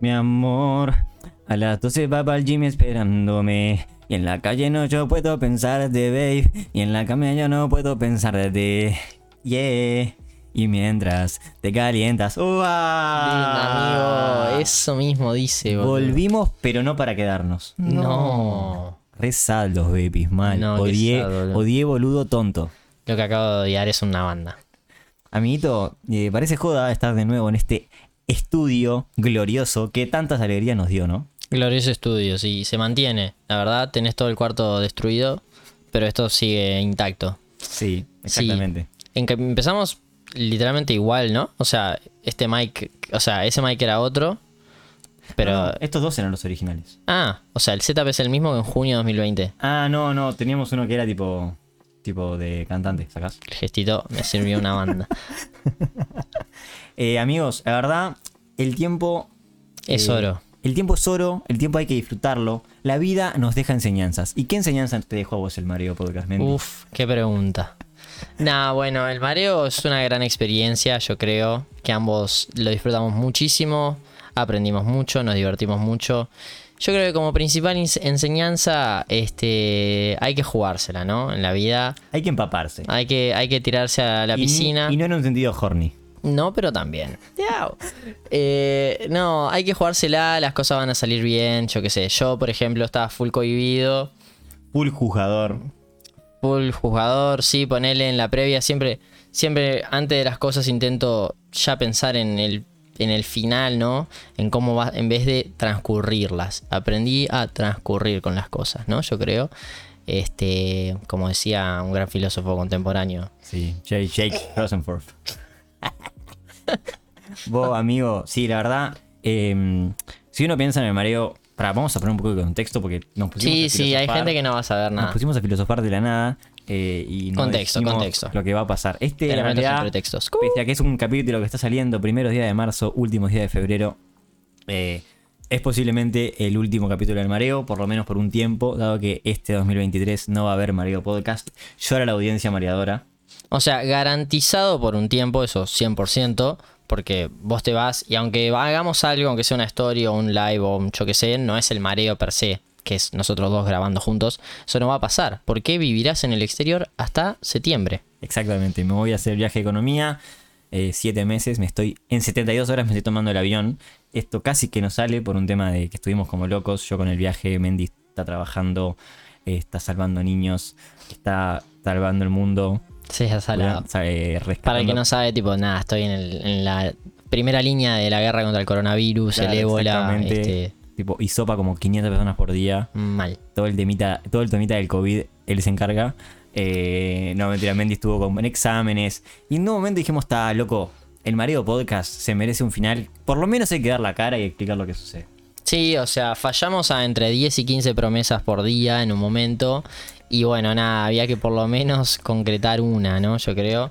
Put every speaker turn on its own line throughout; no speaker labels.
Mi amor, a las 12 va para el gym esperándome. Y en la calle no yo puedo pensar de babe. Y en la cama yo no puedo pensar de ti. Yeah. Y mientras te calientas. ¡Uah!
Bien, amigo, eso mismo dice, boludo.
Volvimos, pero no para quedarnos.
No.
Re sad los babies, mal.
No,
odié,
sad, boludo.
odié boludo tonto.
Lo que acabo de odiar es una banda.
Amiguito, eh, parece joda estar de nuevo en este estudio glorioso que tantas alegrías nos dio, ¿no?
Glorioso estudio, sí, se mantiene. La verdad, tenés todo el cuarto destruido, pero esto sigue intacto.
Sí, exactamente.
En que empezamos literalmente igual, ¿no? O sea, este mic, o sea, ese mic era otro, pero...
No, estos dos eran los originales.
Ah, o sea, el setup es el mismo que en junio de 2020.
Ah, no, no, teníamos uno que era tipo tipo de cantante, ¿sacás?
El gestito me sirvió una banda.
Eh, amigos, la verdad, el tiempo
Es
Eh,
oro.
El tiempo es oro, el tiempo hay que disfrutarlo. La vida nos deja enseñanzas. ¿Y qué enseñanza te dejó a vos el Mario Podcast, Mendy?
Uf, qué pregunta. Nah, bueno, el mareo es una gran experiencia, yo creo que ambos lo disfrutamos muchísimo, aprendimos mucho, nos divertimos mucho. Yo creo que como principal enseñanza, este, hay que jugársela, ¿no? En la vida
Hay que empaparse.
hay que, hay que tirarse a la
Y ni-
piscina.
Y, no en un sentido horny.
No, pero también. Eh, no, hay que jugársela, las cosas van a salir bien, yo qué sé. Yo, por ejemplo, estaba full cohibido.
Full jugador.
full jugador, sí, ponele en la previa, siempre, siempre antes de las cosas intento ya pensar en el, en el final, ¿no? En cómo va, en vez de transcurrirlas. Aprendí a transcurrir con las cosas, ¿no? Yo creo. Este, como decía un gran filósofo contemporáneo.
Sí, Jake, Jake Rosenforth. Vos, amigo, sí, la verdad, eh, si uno piensa en el mareo, para, vamos a poner un poco de contexto porque nos pusimos
Sí,
a
sí, hay gente que no va a saber
Nos
nada.
pusimos a filosofar de la nada eh, y no
Contexto, contexto.
lo que va a pasar. Este,
y
realidad,
pretextos.
pese a que es un capítulo que está saliendo primeros días de marzo, últimos días de febrero, eh, es posiblemente el último capítulo del Mareo, por lo menos por un tiempo, dado que este 2023 no va a haber Mareo Podcast. Llora la audiencia mareadora.
O sea, garantizado por un tiempo, eso 100%, porque vos te vas y aunque hagamos algo, aunque sea una story o un live o un yo que sé, no es el mareo per se, que es nosotros dos grabando juntos, eso no va a pasar, porque vivirás en el exterior hasta septiembre.
Exactamente, me voy a hacer viaje de economía. eh, siete meses, me estoy. En 72 horas me estoy tomando el avión. Esto casi que no sale por un tema de que estuvimos como locos. Yo con el viaje, Mendy está trabajando, eh, está salvando niños, está salvando el mundo.
Sí, Para el que no sabe, tipo, nada, estoy en, el- en la primera línea de la guerra contra el coronavirus,
Claro,
el ébola,
exactamente.
este,
Tipo, y sopa como 500 personas por día.
mal.
Todo el temita, todo el temita del COVID, él se encarga. Eh, no, mentira, Mendy estuvo con en exámenes. Y en un momento dijimos, está loco, el Mareo Podcast se merece un final. Por lo menos hay que dar la cara y explicar lo que sucede.
Sí, o sea, fallamos a entre 10 y 15 promesas por día en un momento. Y bueno, nada, había que por lo menos concretar una, ¿no? Yo creo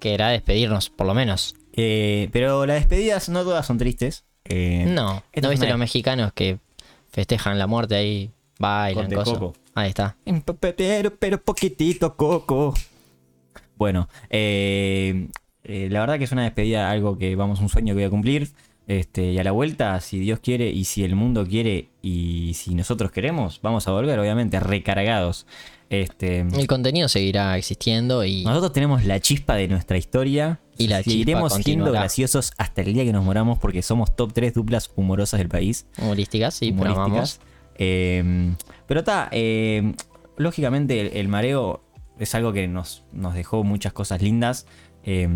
que era despedirnos, por lo menos.
Eh, pero las despedidas no todas son tristes. Eh,
No, ¿no viste
una-
los mexicanos que festejan la muerte ahí? Bailan, cosas. Ahí está.
Pero, pero poquitito coco. Bueno, eh, la verdad que es una despedida, algo que vamos, un sueño que voy a cumplir. Este, y a la vuelta, si Dios quiere y si el mundo quiere y si nosotros queremos, vamos a volver, obviamente, recargados. Este,
El contenido seguirá existiendo y
nosotros tenemos la chispa de nuestra historia
Y la chispa
seguiremos siendo graciosos hasta el día que nos moramos porque somos top 3 duplas humorosas del país.
humorísticas, sí,
humorísticas. Eh, pero está, eh, lógicamente el, el mareo es algo que nos, nos dejó muchas cosas lindas. Eh,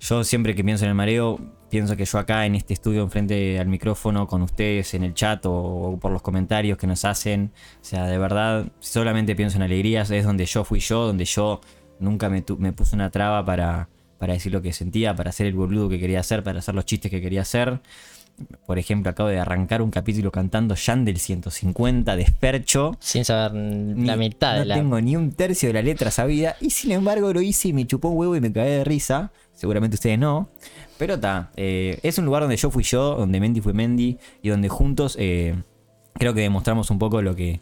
yo siempre que pienso en el mareo, pienso que yo acá en este estudio enfrente al micrófono con ustedes en el chat o, por los comentarios que nos hacen, o sea, de verdad, solamente pienso en alegrías, es donde yo fui yo, donde yo nunca me, me puse una traba para, para decir lo que sentía, para hacer el boludo que quería hacer, para hacer los chistes que quería hacer. Por ejemplo, acabo de arrancar un capítulo cantando Jan del 150 de Espercho.
Sin saber
Ni-
la mitad
no
de la.
tengo ni un tercio de la letra sabida. Y sin embargo lo hice y me chupó un huevo y me cagué de risa. Seguramente ustedes no. Pero está. es un lugar donde yo fui yo, donde Mendy fue Mendy. Y donde juntos eh, creo que demostramos un poco lo que.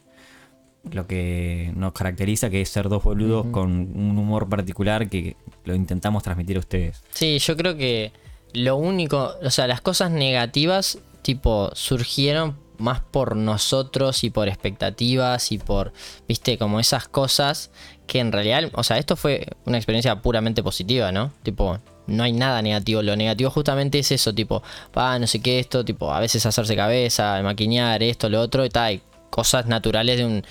Lo que nos caracteriza, que es ser dos boludos con un humor particular que lo intentamos transmitir a ustedes.
Sí, yo creo que lo único, o sea, las cosas negativas, tipo, surgieron más por nosotros y por expectativas y por, viste, como esas cosas que en realidad, o sea, esto fue una experiencia puramente positiva, ¿no? Tipo, no hay nada negativo. Lo negativo justamente es eso, tipo, va, no sé qué, esto, tipo, a veces hacerse cabeza, maquinear esto, lo otro, y tal, hay cosas naturales de un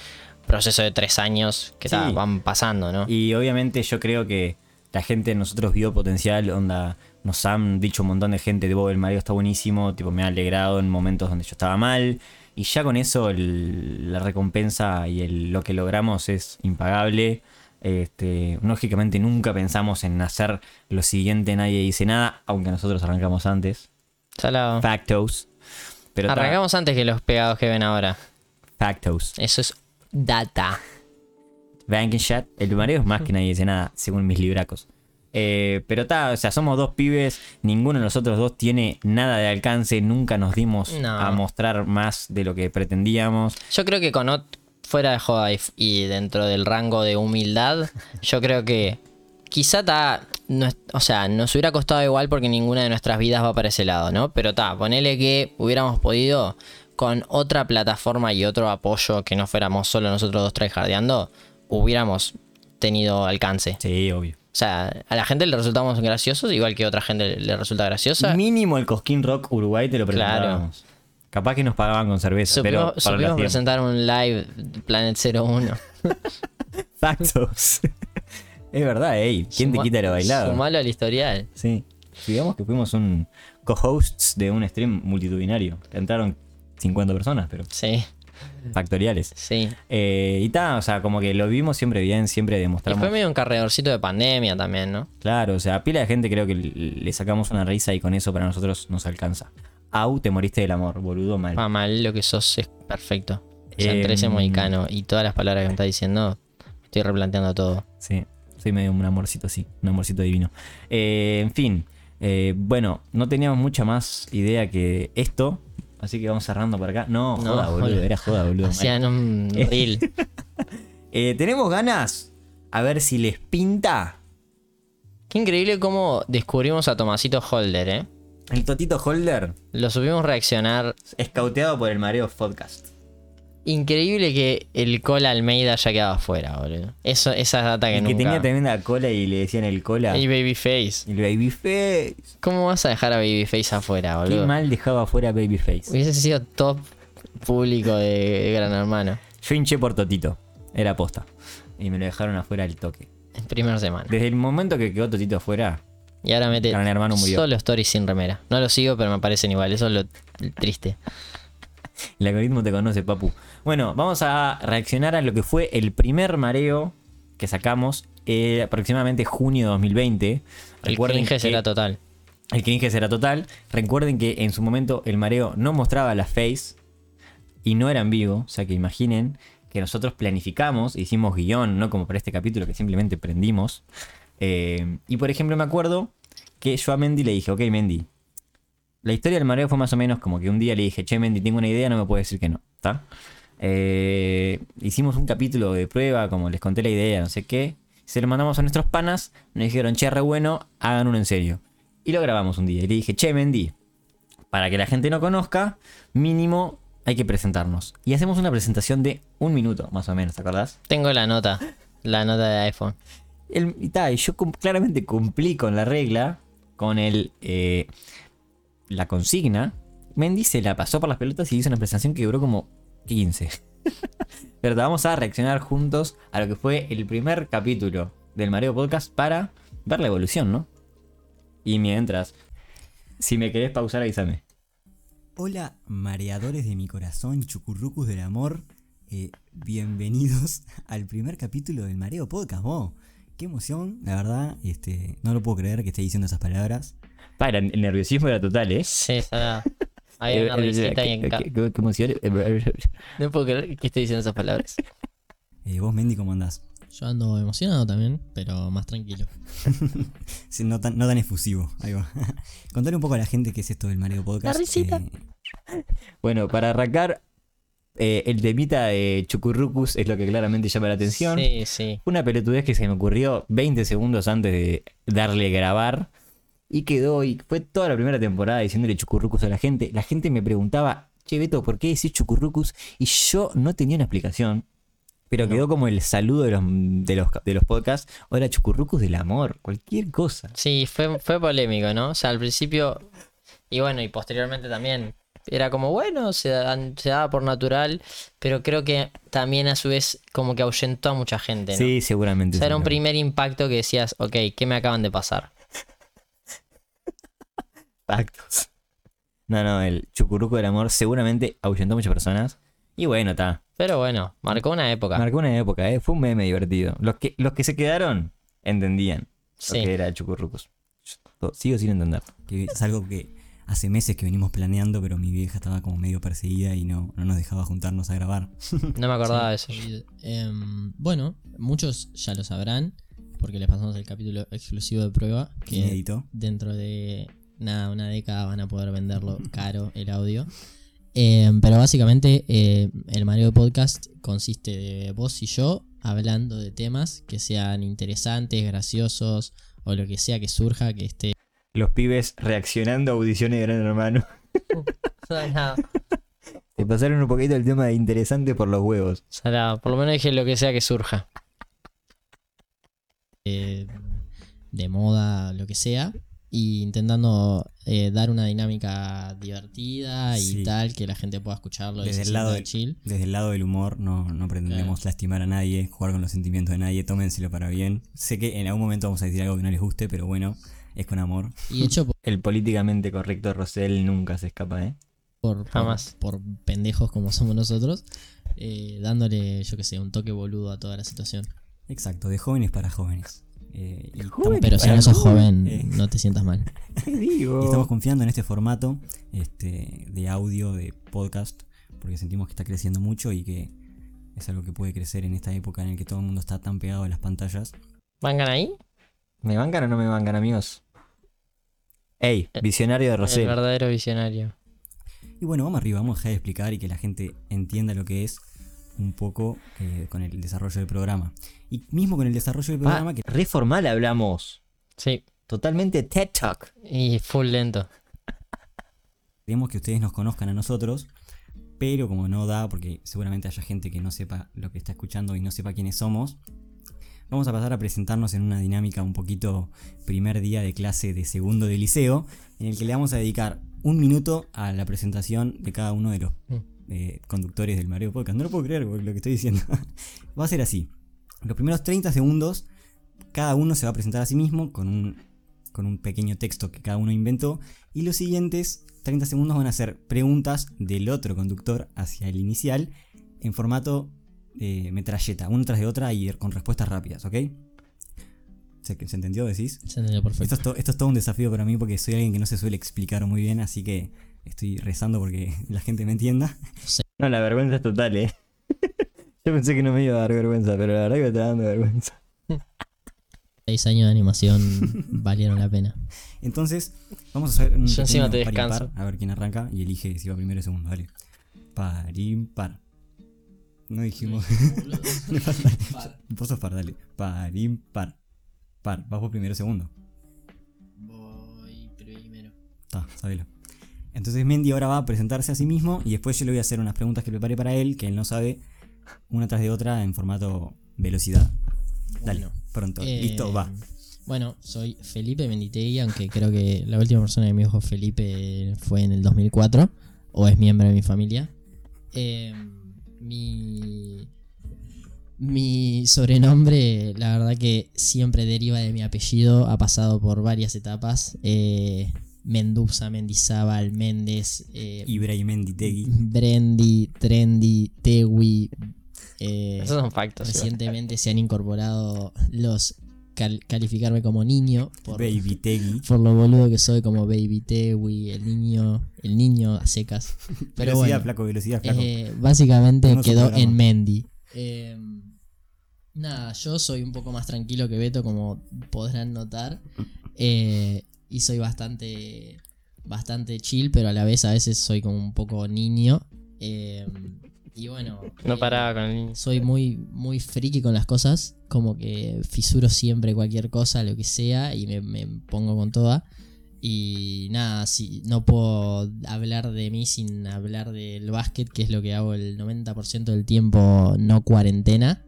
proceso de tres años que
Sí.
ta, van pasando, ¿no?
Y obviamente yo creo que la gente en nosotros vio potencial, onda, nos han dicho un montón de gente Bob, el Mario está buenísimo, tipo me ha alegrado en momentos donde yo estaba mal. Y ya con eso el- la recompensa y el- lo que logramos es impagable. Este, lógicamente nunca pensamos en hacer lo siguiente, nadie dice nada, aunque nosotros arrancamos antes.
Salado.
Factos. Pero
Arrancamos antes que los pegados que ven ahora.
factos.
Eso es data.
Banking Chat. El mareo es más que nadie dice nada, según mis libracos. Eh, pero está, o sea, somos dos pibes, ninguno de nosotros dos tiene nada de alcance, nunca nos dimos
No.
a mostrar más de lo que pretendíamos.
Yo creo que con ot- fuera de joda y, dentro del rango de humildad, yo creo que quizá ta, no o sea, nos hubiera costado igual porque ninguna de nuestras vidas va para ese lado, ¿no? Pero ta, ponele que hubiéramos podido con otra plataforma y otro apoyo que no fuéramos solo nosotros dos tryhardeando, hubiéramos tenido alcance.
Sí, obvio.
O sea, a la gente le resultamos graciosos, igual que a otra gente le resulta graciosa.
Mínimo el Cosquín Rock Uruguay te lo
Claro.
presentábamos. Capaz que nos pagaban con cerveza,
Supimos,
pero
supimos presentar un live Planet 01.
Factos. es verdad, ey. ¿Quién te quita lo bailado?
Sumalo al historial.
Sí. Digamos que fuimos un co-hosts de un stream multitudinario. Entraron 50 personas, pero
Sí,
factoriales.
sí.
Eh, y tal, o sea, como que lo vimos siempre bien, siempre
Y
demostramos.
fue medio un carredorcito de pandemia también, ¿no?
Claro, o sea, a pila de gente creo que le sacamos una risa y con eso para nosotros nos alcanza. Au, te moriste del amor, boludo mal.
Ah, mal, lo que sos es perfecto. O sea, entre ese
Em.
mohicano y todas las palabras que me estás diciendo, estoy replanteando todo.
Sí, soy medio un amorcito así, un amorcito divino. Eh, en fin, eh, bueno, no teníamos mucha más idea que esto, así que vamos cerrando por acá. No,
No,
joda, boludo,
joder.
era joda, boludo.
Hacían un reel.
Eh, Tenemos ganas, a ver si les pinta
Qué increíble cómo descubrimos a Tomasito Holder, ¿eh?
el Totito Holder,
Lo supimos reaccionar.
escauteado por el Mareo Podcast.
Increíble que el Cola Almeida haya quedado afuera, boludo. Eso, esa data que
El que
nunca.
tenía tremenda cola y le decían el cola.
Y Babyface.
El Babyface.
¿Cómo vas a dejar a Babyface afuera,
Qué
boludo?
mal dejaba afuera Babyface.
Hubiese sido top público de Gran Hermano.
Yo hinché por Totito. Era posta. Y me lo dejaron afuera al toque.
En primera semana.
Desde el momento que quedó Totito afuera,
Y ahora mete
Gran Hermano murió.
solo stories sin remera. No lo sigo, pero me aparecen igual. Eso es lo triste.
el algoritmo te conoce, papu. Bueno, vamos a reaccionar a lo que fue el primer mareo que sacamos eh, aproximadamente junio de 2020.
El
Recuerden
cringe
que-
será total.
El cringe será total. Recuerden que en su momento el mareo no mostraba la face y no era en vivo. O sea que imaginen que nosotros planificamos, hicimos guion, no como para este capítulo que simplemente prendimos. Eh, y por ejemplo me acuerdo que yo a Mendy le dije, ok Mendy, la historia del mareo fue más o menos como que un día le dije, che Mendy, tengo una idea, no me puedes decir que no. ¿Está? Eh, hicimos un capítulo de prueba, como les conté la idea, no sé qué. Se lo mandamos a nuestros panas, nos dijeron, che, re bueno, hagan uno en serio. Y lo grabamos un día. Y le dije, che, Mendy, para que la gente no conozca, mínimo hay que presentarnos. Y hacemos una presentación de un minuto, más o menos, ¿te acordás?
Tengo la nota. La nota de iPhone.
El, y, ta, y yo claramente cumplí con la regla, con el eh, la consigna. Mendy se la pasó por las pelotas y hizo una presentación que duró como 15. Pero vamos a reaccionar juntos a lo que fue el primer capítulo del Mareo Podcast para ver la evolución, ¿no? Y mientras, si me querés pausar, avísame.
Hola, mareadores de mi corazón, chucurrucus del amor. eh, bienvenidos al primer capítulo del Mareo Podcast, vos. Qué emoción, la verdad, este, no lo puedo creer que esté diciendo esas palabras.
Pa, era- el nerviosismo era total, ¿eh?
Sí, esa. Hay una
Eh, eh,
risita en
qué- qué- qué emoción.
No puedo creer que esté diciendo esas palabras.
Eh, vos, Mendy, ¿cómo andás?
Yo ando emocionado también, pero más tranquilo.
Sí, no, tan, no tan efusivo, ahí va. Contale un poco a la gente qué es esto del Mareo Podcast.
La risita.
eh,
Bueno, para arrancar, eh, el temita de Chucurrucus es lo que claramente llama la atención.
Sí, sí.
Una pelotudez que se me ocurrió 20 segundos antes de darle grabar. Y quedó, y fue toda la primera temporada diciéndole chucurrucus a la gente. La gente me preguntaba, che Beto, ¿por qué decís chucurrucus? Y yo no tenía una explicación. Pero quedó como el saludo de los, de los, de los podcasts. O era chucurrucus del amor, cualquier cosa.
Sí, fue, fue polémico, ¿no? O sea, al principio. Y bueno, y posteriormente también. Era como, bueno, se, se daba por natural. Pero creo que también a su vez, como que ahuyentó a mucha gente, ¿no?
Sí, seguramente.
O sea, era un primer impacto que decías, ok, ¿qué me acaban de pasar?
Factos. No, no, el chucurruco del amor seguramente ahuyentó a muchas personas. Y bueno, está.
Pero bueno, marcó una época.
Marcó una época, ¿eh? Fue un meme divertido. Los que, los que se quedaron entendían
Sí.
lo que era chucurrucos. Yo sigo sin entender.
Que es algo que hace meses que venimos planeando, pero mi vieja estaba como medio perseguida y no, no nos dejaba juntarnos a grabar.
No me acordaba de eso.
Em, bueno, muchos ya lo sabrán, porque les pasamos el capítulo exclusivo de prueba, que
Inédito.
dentro de nada, una década van a poder venderlo caro el audio. Em, pero básicamente eh, el Mario Podcast consiste de vos y yo hablando de temas que sean interesantes, graciosos o lo que sea que surja, que esté
Los pibes reaccionando a audiciones de Gran Hermano. Te pasaron un poquito el tema de interesante por los huevos.
O sea, nada, por lo menos dije lo que sea que surja.
eh, de moda, lo que sea, y intentando eh, dar una dinámica divertida y
Sí.
tal, que la gente pueda escucharlo
Desde el lado del-
chill.
Desde el lado del humor no, no pretendemos lastimar a nadie, jugar con los sentimientos de nadie, tómenselo para bien. Sé que en algún momento vamos a decir algo que no les guste, pero bueno, es con amor.
Y hecho por,
El políticamente correcto Rosell nunca se escapa, ¿eh?
por, por-
Jamás.
por pendejos como somos nosotros, eh, dándole, yo que sé, un toque boludo a toda la situación.
Exacto, de jóvenes para jóvenes. Eh, y,
Pero si no sos
joven,
eh.
no te sientas mal.
¿Qué digo?
y estamos confiando en este formato este, de audio, de podcast, porque sentimos que está creciendo mucho y que es algo que puede crecer en esta época en la que todo el mundo está tan pegado a las pantallas.
¿Vangan ahí?
¿Me bancan o no me bancan, amigos? Ey, visionario de
El
Rosell.
verdadero visionario.
Y bueno, vamos arriba, vamos a dejar de explicar y que la gente entienda lo que es un poco eh, con el desarrollo del programa. Y mismo con el desarrollo del programa,
Ah,
que
re formal hablamos.
Sí,
Totalmente TED Talk.
y full lento.
queremos que ustedes nos conozcan a nosotros, pero como no da, porque seguramente haya gente que no sepa lo que está escuchando y no sepa quiénes somos, vamos a pasar a presentarnos en una dinámica un poquito primer día de clase de segundo de liceo, en el que le vamos a dedicar un minuto a la presentación de cada uno de los
Mm.
Eh, conductores del Mario Podcast. No lo puedo creer lo que estoy diciendo. va a ser así. Los primeros 30 segundos, cada uno se va a presentar a sí mismo con un, con un pequeño texto que cada uno inventó. Y los siguientes 30 segundos van a ser preguntas del otro conductor hacia el inicial en formato eh, metralleta, una tras de otra y con respuestas rápidas, ¿ok? ¿Se, se entendió, decís?
Se entendió perfecto.
Esto es, to- esto es todo un desafío para mí porque soy alguien que no se suele explicar muy bien, así que estoy rezando porque la gente me entienda.
No, la vergüenza es total, ¿eh? Yo pensé que no me iba a dar vergüenza, pero la verdad que me está dando vergüenza.
Seis años de animación valieron la pena.
Entonces, vamos a hacer un
Yo encima te
par
descanso.
impar, a ver quién arranca y elige si va primero o segundo, dale. Par impar. No dijimos. vos sos par, dale. Par impar. Par, vas vos primero o segundo.
Voy primero.
Está, sabelo. Entonces Mendy ahora va a presentarse a sí mismo y después yo le voy a hacer unas preguntas que preparé para él, que él no sabe, una tras de otra en formato velocidad. Dale,
Bueno.
pronto.
Eh,
Listo, va.
Bueno, soy Felipe Menditegui, aunque creo que la última persona que me dijo Felipe fue en el 2004, o es miembro de mi familia. Eh, mi, mi sobrenombre, la verdad que siempre deriva de mi apellido, ha pasado por varias etapas. Eh, Menduza, Mendizábal, Méndez, eh,
Ibrahim Mendy Tegui.
Brendi, Trendy, Tewi. eh,
Esos son factos.
Recientemente se han incorporado los cal- calificarme como niño por,
Baby Tegui.
por lo boludo que soy como Baby Tewi, el niño, el niño a secas. Pero
velocidad,
bueno,
flaco, velocidad, flaco.
eh, básicamente quedó en Mendy. Eh, nada, yo soy un poco más tranquilo que Beto, como podrán notar. Eh, y soy bastante, bastante chill, pero a la vez a veces soy como un poco niño. Eh, y bueno.
No
eh,
paraba con el niño.
soy muy, muy friki con las cosas, como que fisuro siempre cualquier cosa, lo que sea, y me, me pongo con toda. Y nada, si no puedo hablar de mí sin hablar del básquet, que es lo que hago el 90% del tiempo no cuarentena.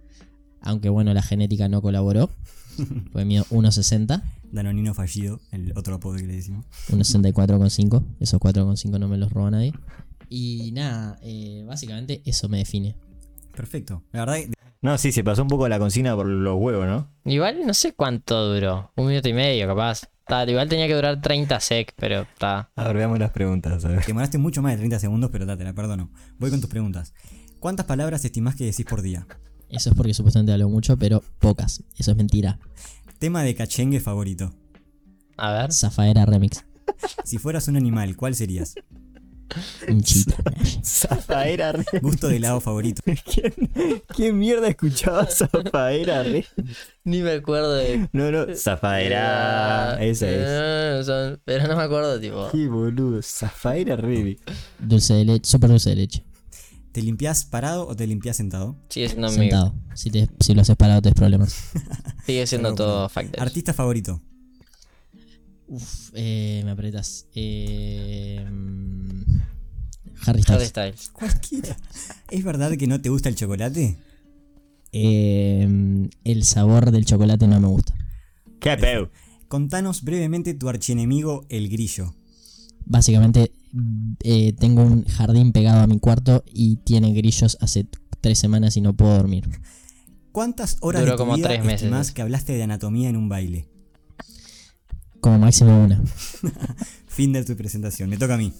Aunque bueno, la genética no colaboró. Fue mío 1.60,
Danonino fallido, el otro apodo que le decimos.
1.64,5. Esos 4,5 no me los roba nadie. Y nada, eh, básicamente eso me define.
Perfecto. La verdad,
No, sí, se pasó un poco la consigna por los huevos, ¿no?
Igual no sé cuánto duró. Un minuto y medio, capaz. Ta, igual tenía que durar 30 sec, pero está.
A ver, veamos las preguntas. A ver.
te demoraste mucho más de 30 segundos, pero ta, te la perdono. Voy con tus preguntas. ¿Cuántas palabras estimás que decís por día?
Eso es porque supuestamente hablo mucho, pero pocas. Eso es mentira.
Tema de cachengue favorito.
A ver.
Zafaera Remix.
Si fueras un animal, ¿cuál serías?
Un chita.
Zafaera Re-
Gusto de helado favorito.
¿Quién, ¿Quién mierda escuchaba Zafaera Re?
Ni me acuerdo de.
No, no, Zafaera. Esa es.
Son- Pero no me acuerdo, tipo.
Qué boludo, Zafaera Re.
Dulce de leche, super dulce de leche.
¿Te limpias parado o te limpias sentado?
Sigue siendo mi.
Sentado. Si, te, si lo haces parado, te problemas.
Sigue siendo
Pero,
todo factor.
Artista favorito.
Uf, eh, me apretas. Eh, mm, Harry
Harry
Styles.
Styles.
Cualquiera. ¿Es verdad que no te gusta el chocolate?
Eh, el sabor del chocolate no me gusta.
Qué peu.
Contanos brevemente tu archienemigo, el grillo.
Básicamente, eh, tengo un jardín pegado a mi cuarto y tiene grillos hace tres semanas y no puedo dormir.
¿Cuántas horas
Duró
de tu
como
vida
tres meses eso.
que hablaste de anatomía en un baile?
Como máximo una.
Fin de tu presentación. Me toca a mí.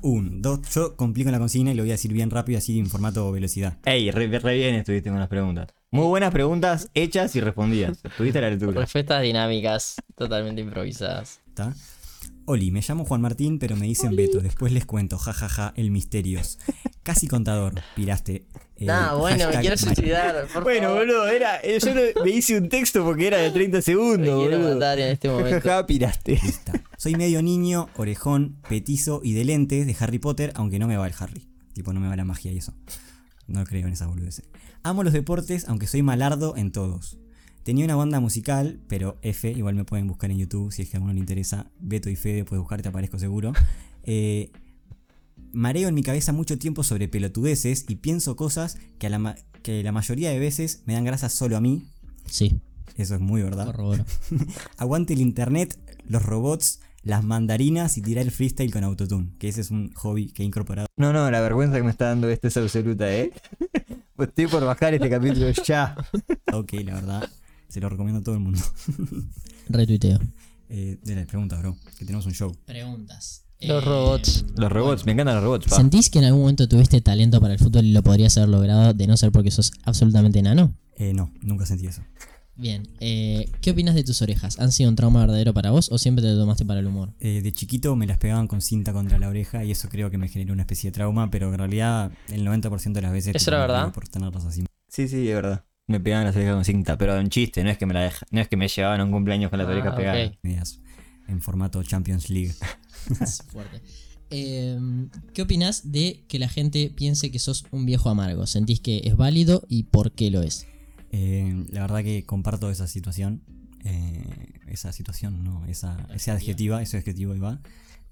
Un, dos. Yo complico la consigna y lo voy a decir bien rápido, así en formato velocidad.
Ey, re, re bien estuviste con las preguntas. Muy buenas preguntas hechas y respondidas. Estuviste a la altura.
Respuestas dinámicas, totalmente improvisadas.
¿Está? Oli, me llamo Juan Martín, pero me dicen Beto. Después les cuento, jajaja, el misterios. Casi contador, piraste. Eh,
No, bueno, me quiero suicidar. Por
Bueno,
favor.
boludo, era, eh, yo no- me hice un texto porque era de 30
Me
segundos,
quiero matar en este momento.
Jaja, piraste.
Lista. Soy medio niño, orejón, petizo y de lentes de Harry Potter, aunque no me va el Harry. Tipo, no me va la magia y eso. No creo en esas boludeces. Amo los deportes, aunque soy malardo en todos. Tenía una banda musical, pero F, igual me pueden buscar en YouTube si es que a alguno le interesa. Beto y Fede, puedes buscar, te aparezco seguro. Eh, mareo en mi cabeza mucho tiempo sobre pelotudeces y pienso cosas que, a la, ma- que la mayoría de veces me dan grasa solo a mí.
Sí,
Eso es muy verdad. Aguante el internet, los robots, las mandarinas y tirar el freestyle con autotune. Que ese es un hobby que he incorporado.
No, no, la vergüenza que me está dando esto es absoluta, ¿eh? Pues estoy por bajar este capítulo ya.
Ok, la verdad, se lo recomiendo a todo el mundo.
Retuiteo.
Eh, de las preguntas, bro, que tenemos un show.
Preguntas.
Los robots.
Los robots, me encantan los robots, pa.
¿Sentís que en algún momento tuviste talento para el fútbol y lo podrías haber logrado de no ser porque sos absolutamente enano?
Eh, no, nunca sentí eso.
Bien, eh, ¿qué opinas de tus orejas? ¿Han sido un trauma verdadero para vos o siempre te lo tomaste para el humor?
Eh, de chiquito me las pegaban con cinta contra la oreja y eso creo que me generó una especie de trauma, pero en realidad el 90% de las veces...
¿Eso era verdad?
Por tenerlas así.
Sí, sí, es verdad. Me pegaban las orejas con cinta, pero en chiste, no es que me la deja- no es que me llevaban a un cumpleaños con las
Ah,
orejas
ok.
pegadas.
medias en formato Champions League.
Es fuerte. Eh, ¿Qué opinas de que la gente piense que sos un viejo amargo? ¿Sentís que es válido y por qué lo es?
Eh, la verdad que comparto esa situación. eh, esa situación, no, esa, ese adjetiva, ese adjetivo va.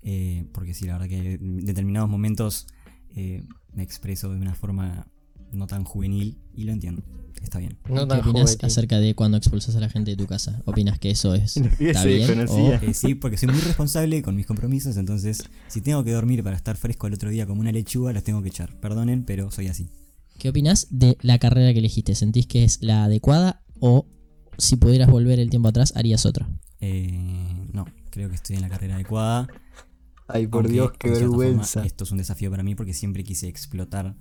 eh, porque sí, la verdad que en determinados momentos eh, me expreso de una forma no tan juvenil y lo entiendo. Está bien.
No
¿Qué opinas acerca de cuando expulsas a la gente de tu casa? ¿Opinas que eso es está
se
bien? o-
Eh, sí, porque soy muy responsable con mis compromisos, entonces si tengo que dormir para estar fresco al otro día como una lechuga, las tengo que echar. Perdonen, pero soy así.
¿Qué opinas de la carrera que elegiste? ¿Sentís que es la adecuada o si pudieras volver el tiempo atrás harías otra?
Eh, no, creo que estoy en la carrera adecuada.
Ay, por
Aunque,
Dios, qué
forma,
vergüenza.
esto es un desafío para mí porque siempre quise explotar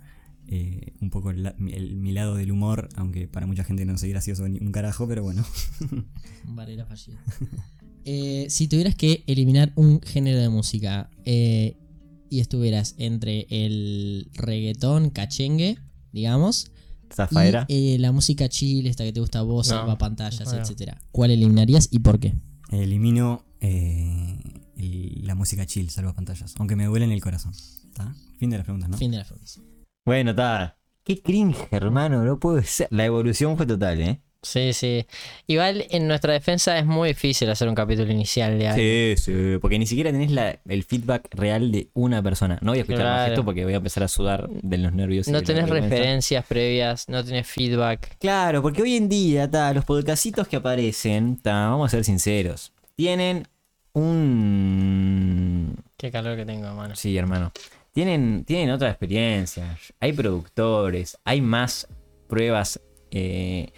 eh, un poco el, el- mi lado del humor, aunque para mucha gente no soy gracioso ni un carajo, pero bueno.
Fallida. Eh, si tuvieras que eliminar un género de música eh, y estuvieras entre el reggaetón, cachengue, digamos,
Zafaera.
y eh, la música chill, esta que te gusta a vos,
No,
salva pantallas,
bueno.
etcétera, ¿cuál eliminarías y por qué?
Elimino eh, el- la música chill, salvo pantallas, aunque me duele en el corazón. Fin de las preguntas, ¿no?
Fin de la pregunta.
Bueno, está. Qué cringe, hermano, no puede ser. La evolución fue total, ¿eh?
Sí, sí. Igual en nuestra defensa es muy difícil hacer un capítulo inicial de algo.
Sí, sí, porque ni siquiera tenés la- el feedback real de una persona. No voy a escuchar más esto porque voy a empezar a sudar de los nervios.
No tenés referencias previas, no tenés feedback.
Claro, porque hoy en día, ta, los podcastitos que aparecen, ta, vamos a ser sinceros, tienen un...
Qué calor que tengo, mano.
Sí, hermano. Tienen, tienen otra experiencia. Hay productores, hay más pruebas eh,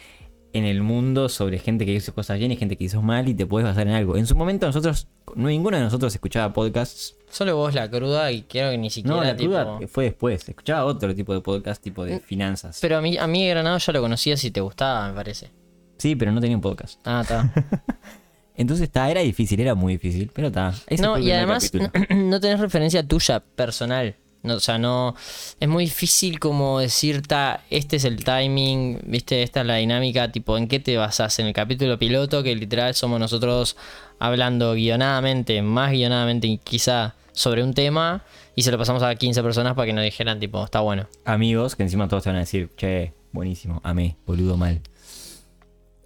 en el mundo sobre gente que hizo cosas bien y gente que hizo mal y te puedes basar en algo. En su momento nosotros, no, ninguno de nosotros escuchaba podcasts.
Solo vos la cruda y quiero que ni siquiera
No, la
tipo...
cruda fue después. Escuchaba otro tipo de podcast, tipo de finanzas.
Pero a mí, a mí Granado ya lo conocías y te gustaba, me parece.
Sí, pero no tenía un podcast.
Ah, está.
Entonces está, era difícil, era muy difícil, pero está.
No, y además
capítulo.
no, tenés referencia tuya personal. No, o sea, no. Es muy difícil como decir, ta, este es el timing, viste, esta es la dinámica, tipo, ¿en qué te basas? En el capítulo piloto, que literal somos nosotros hablando guionadamente, más guionadamente quizá sobre un tema, y se lo pasamos a 15 personas para que nos dijeran, tipo, está bueno.
amigos que encima todos te van a decir, che, buenísimo, amé, boludo mal.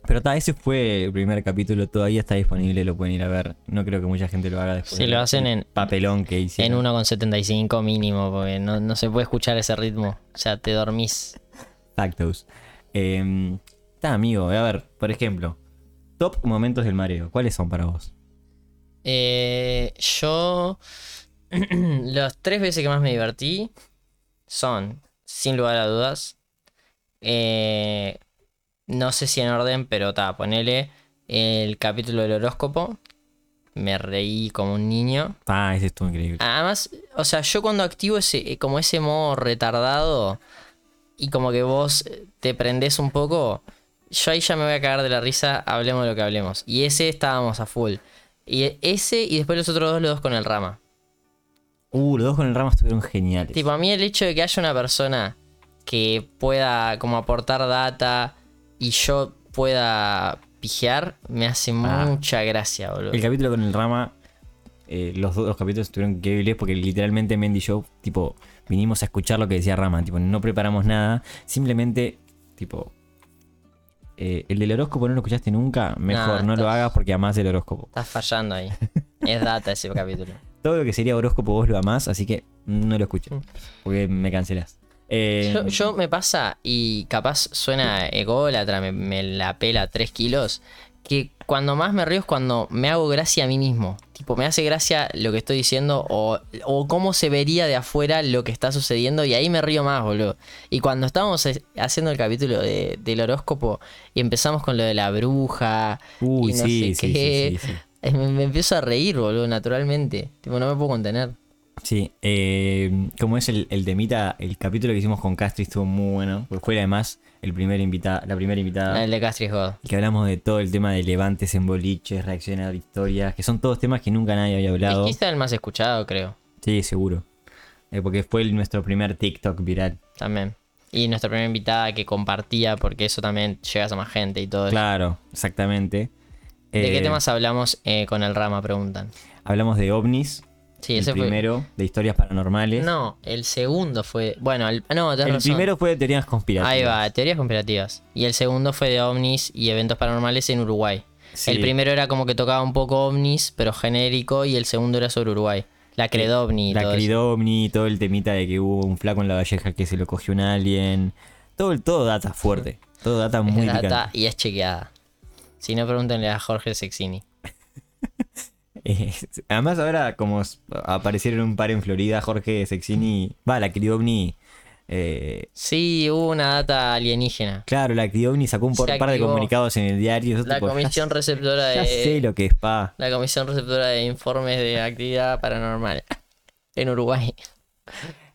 Pero ta, ese fue el primer capítulo, todavía está disponible, lo pueden ir a ver. No creo que mucha gente lo haga después.
Si lo
del
hacen en-
papelón que
En
hicieron.
1,75 mínimo, porque no, no se puede escuchar ese ritmo. O sea, te dormís.
Factos. Eh, ta, amigo, a ver, por ejemplo, top momentos del mareo, ¿cuáles son para vos?
Eh, yo. Las tres veces que más me divertí son, sin lugar a dudas. eh, no sé si en orden, pero ta, ponele el capítulo del horóscopo. Me reí como un niño.
Ah, ese estuvo increíble.
Además, o sea, yo cuando activo ese, como ese modo retardado y como que vos te prendés un poco, yo ahí ya me voy a cagar de la risa, hablemos de lo que hablemos. Y ese estábamos a full. Y ese y después los otros dos, los dos con el rama.
Uh, los dos con el rama estuvieron geniales.
Tipo, a mí el hecho de que haya una persona que pueda como aportar data y yo pueda pijear, me hace
Ah.
mucha gracia, boludo.
El capítulo con el rama, eh, los dos los capítulos estuvieron increíbles porque literalmente Mendy y yo, tipo, vinimos a escuchar lo que decía Rama, tipo, no preparamos nada, simplemente, tipo, eh, el del horóscopo no lo escuchaste nunca, mejor,
Nah,
no lo hagas porque amás el horóscopo.
Estás fallando ahí. es data ese capítulo.
Todo lo que sería horóscopo vos lo amás, así que no lo escuches, porque me cancelás. Eh,
Yo, yo me pasa, y capaz suena ególatra, me, me la pela 3 kilos, que cuando más me río es cuando me hago gracia a mí mismo. Tipo, me hace gracia lo que estoy diciendo o, o cómo se vería de afuera lo que está sucediendo y ahí me río más, boludo. Y cuando estábamos haciendo el capítulo de- del horóscopo y empezamos con lo de la bruja
Uy,
y no
sí,
sé
sí,
qué,
sí,
Me, me empiezo a reír, boludo, naturalmente. Tipo, no me puedo contener.
Sí, eh, como es el, el temita, el capítulo que hicimos con Castri estuvo muy bueno, porque fue además el primer invita, la primera invitada.
El de Castris God.
que hablamos de todo el tema de levantes en boliches, reaccionar a victorias, que son todos temas que nunca nadie había hablado.
Es quizá el más escuchado, creo.
Sí, seguro. Eh, porque fue el- nuestro primer TikTok viral.
También. Y nuestra primera invitada que compartía, porque eso también llegas a más gente y todo eso.
Claro, exactamente.
¿De qué
Eh,
temas hablamos eh, con el Rama? Preguntan.
Hablamos de ovnis,
Sí,
el
fue.
primero, de historias paranormales.
No, el segundo fue. Bueno, el, no, tenés
el
razón.
primero fue de teorías conspirativas.
Ahí va, teorías conspirativas. Y el segundo fue de ovnis y eventos paranormales en Uruguay.
Sí.
El primero era como que tocaba un poco ovnis, pero genérico, y el segundo era sobre Uruguay. La Credovni
La. Cridovni, todo el temita de que hubo un flaco en la Valleja que se lo cogió un alien. Todo, el- todo data fuerte. Todo data muy
data
picante.
y es chequeada. Si no, pregúntenle a Jorge Sexini.
Eh, además ahora como aparecieron un par en Florida, Jorge Sexini, va, la Cridovni, eh,
Sí, hubo una data alienígena.
claro, la Cridovni sacó un par de comunicados en el diario.
La
tipo,
comisión receptora
ya sé
de.
lo que es, pa.
La comisión receptora de informes de actividad paranormal. En Uruguay.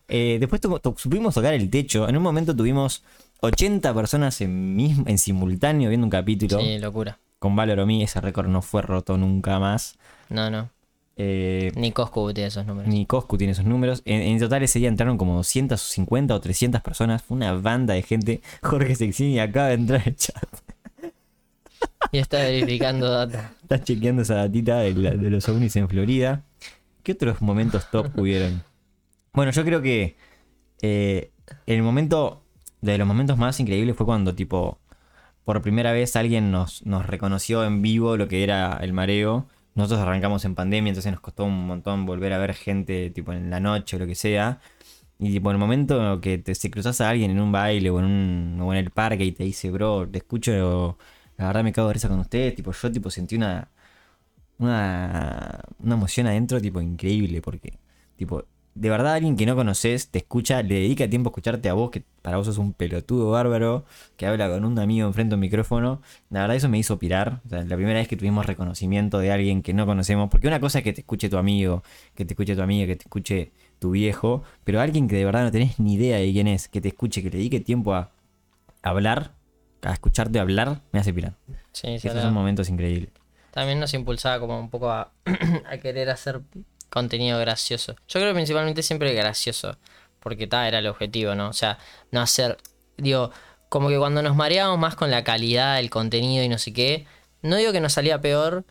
Eh, después to- to- supimos tocar el techo. En un momento tuvimos 80 personas en, mismo, en simultáneo viendo un capítulo.
Sí, locura.
Con Valor Omi, ese récord no fue roto nunca más.
No, no.
Eh,
Ni Coscu tiene esos números.
Ni Coscu tiene esos números. En, en total ese día entraron como 250 o 300 personas. Fue una banda de gente. Jorge Sexini acaba de entrar al chat.
Y está verificando data.
Está chequeando esa datita de, la- de los ovnis en Florida. ¿Qué otros momentos top hubieron? Bueno, yo creo que eh, el momento de los momentos más increíbles fue cuando tipo por primera vez alguien nos, nos reconoció en vivo lo que era el mareo. Nosotros arrancamos en pandemia, entonces nos costó un montón volver a ver gente tipo en la noche o lo que sea. Y tipo, en el momento que te, se cruzas a alguien en un baile o en, un, o en el parque y te dice, bro, te escucho, la verdad me cago de risa con ustedes, tipo, yo tipo sentí una, una, una emoción adentro, tipo, increíble, porque, tipo, de verdad alguien que no conoces te escucha, le dedica tiempo a escucharte a vos, que para vos sos un pelotudo bárbaro, que habla con un amigo enfrente a un micrófono. La verdad eso me hizo pirar. O sea, la primera vez que tuvimos reconocimiento de alguien que no conocemos, porque una cosa es que te escuche tu amigo, que te escuche tu amiga, que te escuche tu viejo, pero alguien que de verdad no tenés ni idea de quién es, que te escuche, que le dedique tiempo a hablar, a escucharte hablar, me hace pirar.
Sí, sí,
Esos
la-
son momentos increíbles.
También nos impulsaba como un poco a, a querer hacer contenido gracioso. Yo creo principalmente siempre gracioso, porque tal era el objetivo, ¿no? O sea, no hacer, digo, como que cuando nos mareábamos más con la calidad del contenido y no sé qué, no digo que nos salía peor,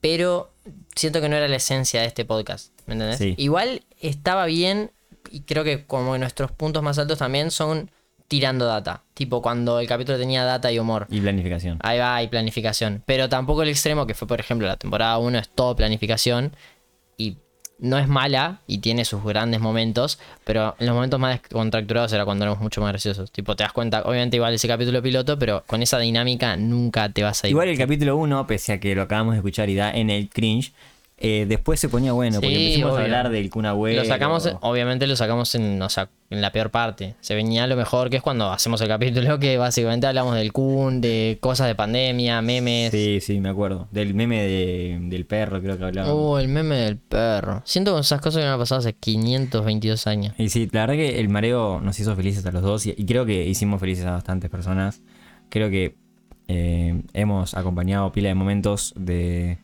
pero siento que no era la esencia de este podcast, ¿me entendés?
Sí.
Igual estaba bien y creo que como que nuestros puntos más altos también son tirando data, tipo cuando el capítulo tenía data y humor.
Y planificación.
Ahí va, hay planificación. Pero tampoco el extremo, que fue, por ejemplo, la temporada 1 es todo planificación. No es mala y tiene sus grandes momentos. Pero en los momentos más contracturados era cuando éramos mucho más graciosos. Tipo, te das cuenta, obviamente igual ese capítulo piloto, pero con esa dinámica nunca te vas a ir.
Igual el capítulo 1, pese a que lo acabamos de escuchar y da en el cringe, eh, después se ponía bueno, porque
Sí,
empezamos a hablar del Kun Agüero.
Lo sacamos, obviamente lo sacamos en, o sea, en la peor parte. Se venía lo mejor, que es cuando hacemos el capítulo que básicamente hablamos del Kun, de cosas de pandemia, memes.
Sí, sí, me acuerdo. Del meme de- del perro, creo que hablábamos.
Oh, el meme del perro. Siento con esas cosas que me han pasado hace 522 años.
Y sí, la verdad que el mareo nos hizo felices a los dos y, y creo que hicimos felices a bastantes personas. Creo que eh, hemos acompañado pila de momentos de,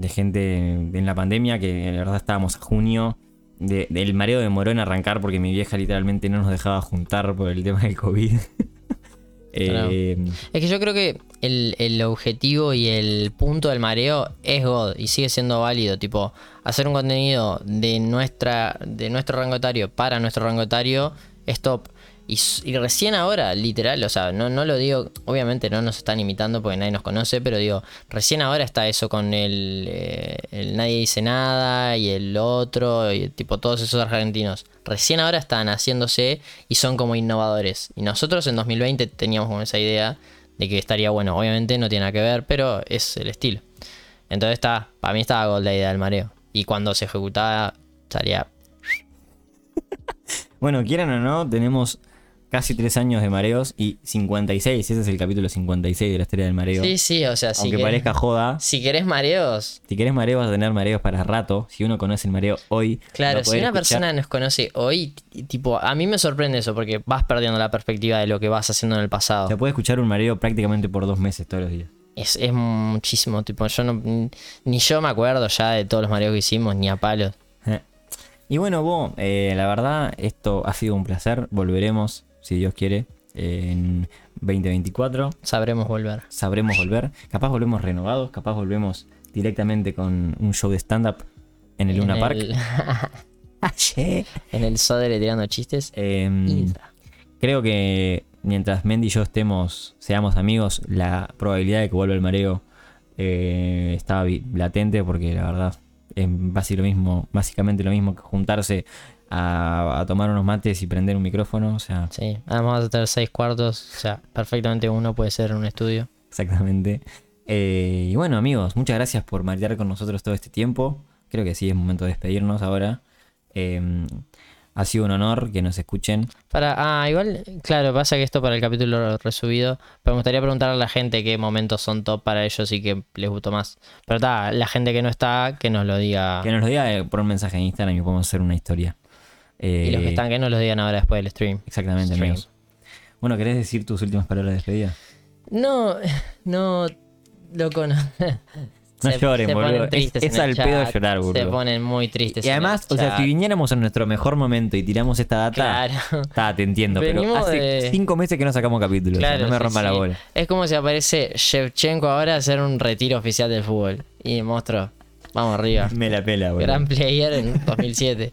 de gente en la pandemia que la verdad estábamos a junio. De, el mareo demoró en arrancar porque mi vieja literalmente no nos dejaba juntar por el tema del COVID. Eh,
Es que yo creo que el, el objetivo y el punto del mareo es God y sigue siendo válido. Tipo, hacer un contenido de, nuestra, de nuestro rango etario para nuestro rango etario es top. Y, recién ahora, literal, o sea, no, no lo digo, obviamente no nos están imitando porque nadie nos conoce, pero digo, recién ahora está eso con el, eh, Nadie dice nada y el otro, y tipo todos esos argentinos. Recién ahora están haciéndose y son como innovadores. Y nosotros en 2020 teníamos como esa idea de que estaría bueno. Obviamente no tiene nada que ver, pero es el estilo. Entonces está, para mí estaba gol la idea del mareo. Y cuando se ejecutaba, estaría
bueno, quieran o no, tenemos casi tres años de mareos y 56. Ese es el capítulo 56 de la historia del mareo.
Sí, sí, o sea, si
Aunque
querés,
parezca joda,
si querés mareos,
Si querés mareos, vas a tener mareos para rato. Si uno conoce el mareo hoy.
claro, si una
escuchar-
persona nos conoce hoy, tipo, a mí me sorprende eso porque vas perdiendo la perspectiva de lo que vas haciendo en el pasado.
Se puede escuchar un mareo prácticamente por dos meses todos los días.
Es, es muchísimo, tipo, yo no, ni yo me acuerdo ya de todos los mareos que hicimos, ni a palos.
Eh. Y bueno, vos, eh, la verdad, esto ha sido un placer. Volveremos, si Dios quiere, en 2024.
Sabremos volver.
Sabremos volver. Capaz volvemos renovados, capaz volvemos directamente con un show de stand-up en el Luna
en
Park.
El,
Ah,
en el Sodere tirando chistes. Insta.
Creo que mientras Mendy y yo estemos, seamos amigos, la probabilidad de que vuelva el mareo eh, está latente porque la verdad es basi- lo mismo, básicamente lo mismo que juntarse a, a tomar unos mates y prender un micrófono. O sea,
Sí, además a tener seis cuartos, o sea, perfectamente uno puede ser en un estudio.
exactamente. Eh, y bueno amigos, muchas gracias por marear con nosotros todo este tiempo. Creo que sí es momento de despedirnos ahora. Em, ha sido un honor que nos escuchen.
Para, ah, igual, claro, pasa que esto para el capítulo resubido, pero me gustaría preguntarle a la gente qué momentos son top para ellos y qué les gustó más. Pero está, la gente que no está, que nos lo diga.
Que nos lo diga eh, por un mensaje en Instagram y podemos hacer una historia.
Y los que
Eh,
están, que nos lo digan ahora después del stream.
Exactamente,
Stream.
amigos. Bueno, ¿querés decir tus últimas palabras de despedida?
No, no, loco, no.
No lloren,
se
boludo. Es- al pedo
chat,
llorar,
Se
boludo.
ponen muy tristes.
Y además, o sea, si viniéramos en nuestro mejor momento y tiramos esta data,
Claro.
está, te entiendo, pero hace
de-
cinco meses que no sacamos capítulos. o sea,
Claro,
no me
sí,
rompa la bola.
Es como si aparece Shevchenko ahora a hacer un retiro oficial del fútbol. Y monstruo, vamos arriba.
Me la pela, boludo.
Gran player en 2007.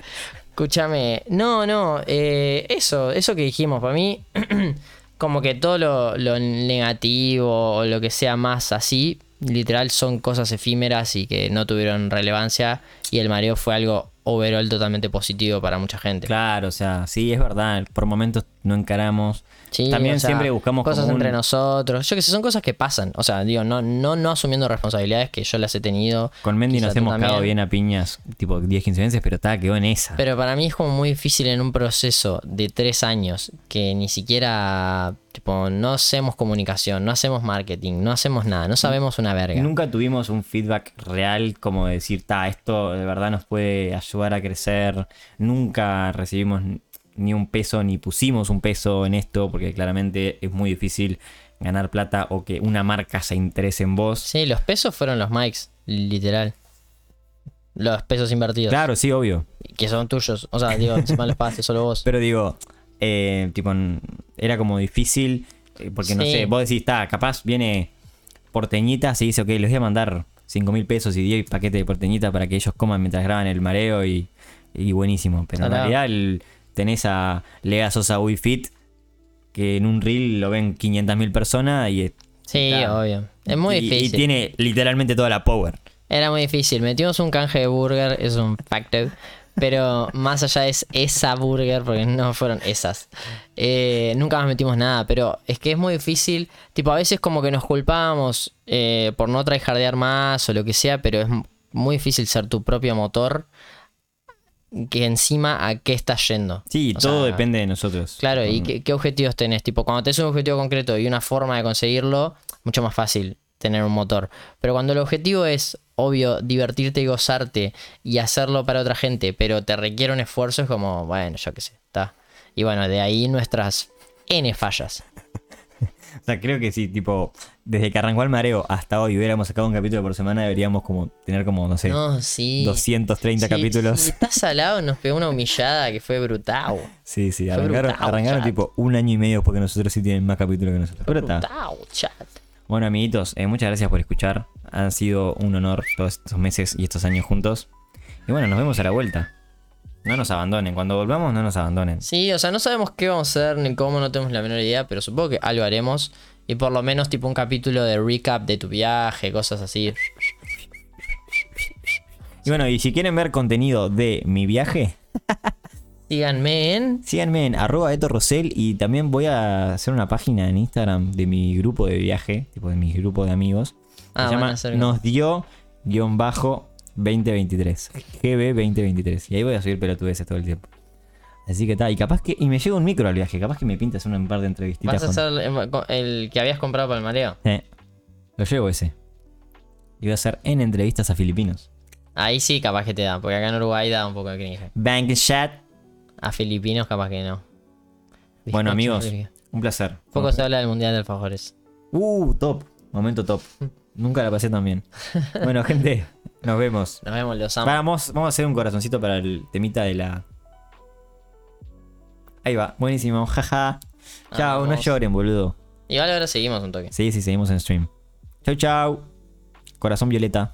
Escúchame, no, no, eh, eso, eso que dijimos, para mí, como que todo lo, lo negativo o lo que sea más así, literal son cosas efímeras y que no tuvieron relevancia. Y el mareo fue algo overall totalmente positivo para mucha gente.
Claro, o sea, sí, es verdad. Por momentos no encaramos.
Sí,
También
o sea,
siempre buscamos
cosas
como un-
entre nosotros. Yo que sé, son cosas que pasan. O sea, digo, no, no, no asumiendo responsabilidades que yo las he tenido.
Con Mendy nos hemos cagado bien a piñas, tipo 10, 15 veces, pero está, quedó en esa.
Pero para mí es como muy difícil en un proceso de tres años que ni siquiera, tipo, no hacemos comunicación, no hacemos marketing, no hacemos nada, no sabemos una verga.
Nunca tuvimos un feedback real como de decir, ta, esto de verdad nos puede ayudar a crecer. Nunca recibimos ni un peso, ni pusimos un peso en esto, porque claramente es muy difícil ganar plata o que una marca se interese en vos.
Sí, los pesos fueron los mics, literal. Los pesos invertidos.
Claro, sí, obvio.
Que son tuyos. O sea, digo, encima los pagaste solo vos.
Pero digo, eh, tipo, era como difícil, eh, porque no sé, vos decís, está, capaz viene porteñita, se dice, ok, les voy a mandar 5 mil pesos y 10 paquetes de porteñita para que ellos coman mientras graban el mareo y, y buenísimo. Pero en realidad el- tenés a Lea Sosa Wii Fit, que en un reel lo ven 500 mil personas y,
Sí,
Claro.
obvio. Es muy
y- y
difícil.
tiene literalmente toda la power.
Era muy difícil. Metimos un canje de burger, es un facto. Pero más allá es esa burger, porque no fueron esas. Eh, nunca más metimos nada, pero es que es muy difícil. Tipo, a veces como que nos culpábamos eh, por no tryhardear más o lo que sea, pero es muy difícil ser tu propio motor. Que encima a qué estás yendo.
Sí,
O
todo
sea,
depende de nosotros.
Claro, ¿y
Mm.
qué, qué objetivos tenés? Tipo, cuando tenés un objetivo concreto y una forma de conseguirlo, mucho más fácil tener un motor. Pero cuando el objetivo es, obvio, divertirte y gozarte y hacerlo para otra gente, pero te requiere un esfuerzo, es como, bueno, yo qué sé, está. Y bueno, de ahí nuestras N fallas.
O sea, creo que sí, tipo, desde que arrancó el mareo hasta hoy hubiéramos sacado un capítulo por semana, deberíamos como tener como, no sé,
No, sí.
230
Sí,
capítulos.
sí, estás salado, nos pegó una humillada que fue brutal.
Sí, sí,
Fue
arrancaron,
brutal,
arrancaron
chat.
tipo un año y medio porque nosotros sí tienen más capítulos que nosotros. Pero está.
Brutal, chat.
Bueno, amiguitos, eh, muchas gracias por escuchar. Han sido un honor todos estos meses y estos años juntos. Y bueno, nos vemos a la vuelta. No nos abandonen. Cuando volvamos, no nos abandonen.
Sí, o sea, no sabemos qué vamos a hacer ni cómo, no tenemos la menor idea, pero supongo que algo haremos. Y por lo menos tipo un capítulo de recap de tu viaje, cosas así.
Y bueno, y si quieren ver contenido de mi viaje,
Síganme en...
síganme en arroba Eto Rosell y también voy a hacer una página en Instagram de mi grupo de viaje, tipo de mi grupo de amigos.
Ah,
se llama Nos dio guion bajo 2023. GB 2023. Y ahí voy a subir pelotudeces todo el tiempo. Así que está. Y capaz que. Y me llega un micro al viaje. Capaz que me pintas un par de entrevistitas.
Vas a
con-
hacer el, el que habías comprado para el mareo.
Eh, lo llevo ese. Y voy a hacer en entrevistas a filipinos.
Ahí sí, capaz que te da, porque acá en Uruguay da un poco de cringe.
Bank chat.
A filipinos, capaz que no.
Bueno, amigos, un placer.
Poco se habla del mundial de alfajores.
Uh, top. Momento top. Nunca la pasé tan bien. Bueno, gente, nos vemos.
Nos vemos, los amo.
Vamos, vamos a hacer un corazoncito para el temita de la. Ahí va, buenísimo, jaja. Chao, no lloren, boludo.
Igual ahora seguimos un toque.
Sí, sí, seguimos en stream. Chau, chau. Corazón violeta.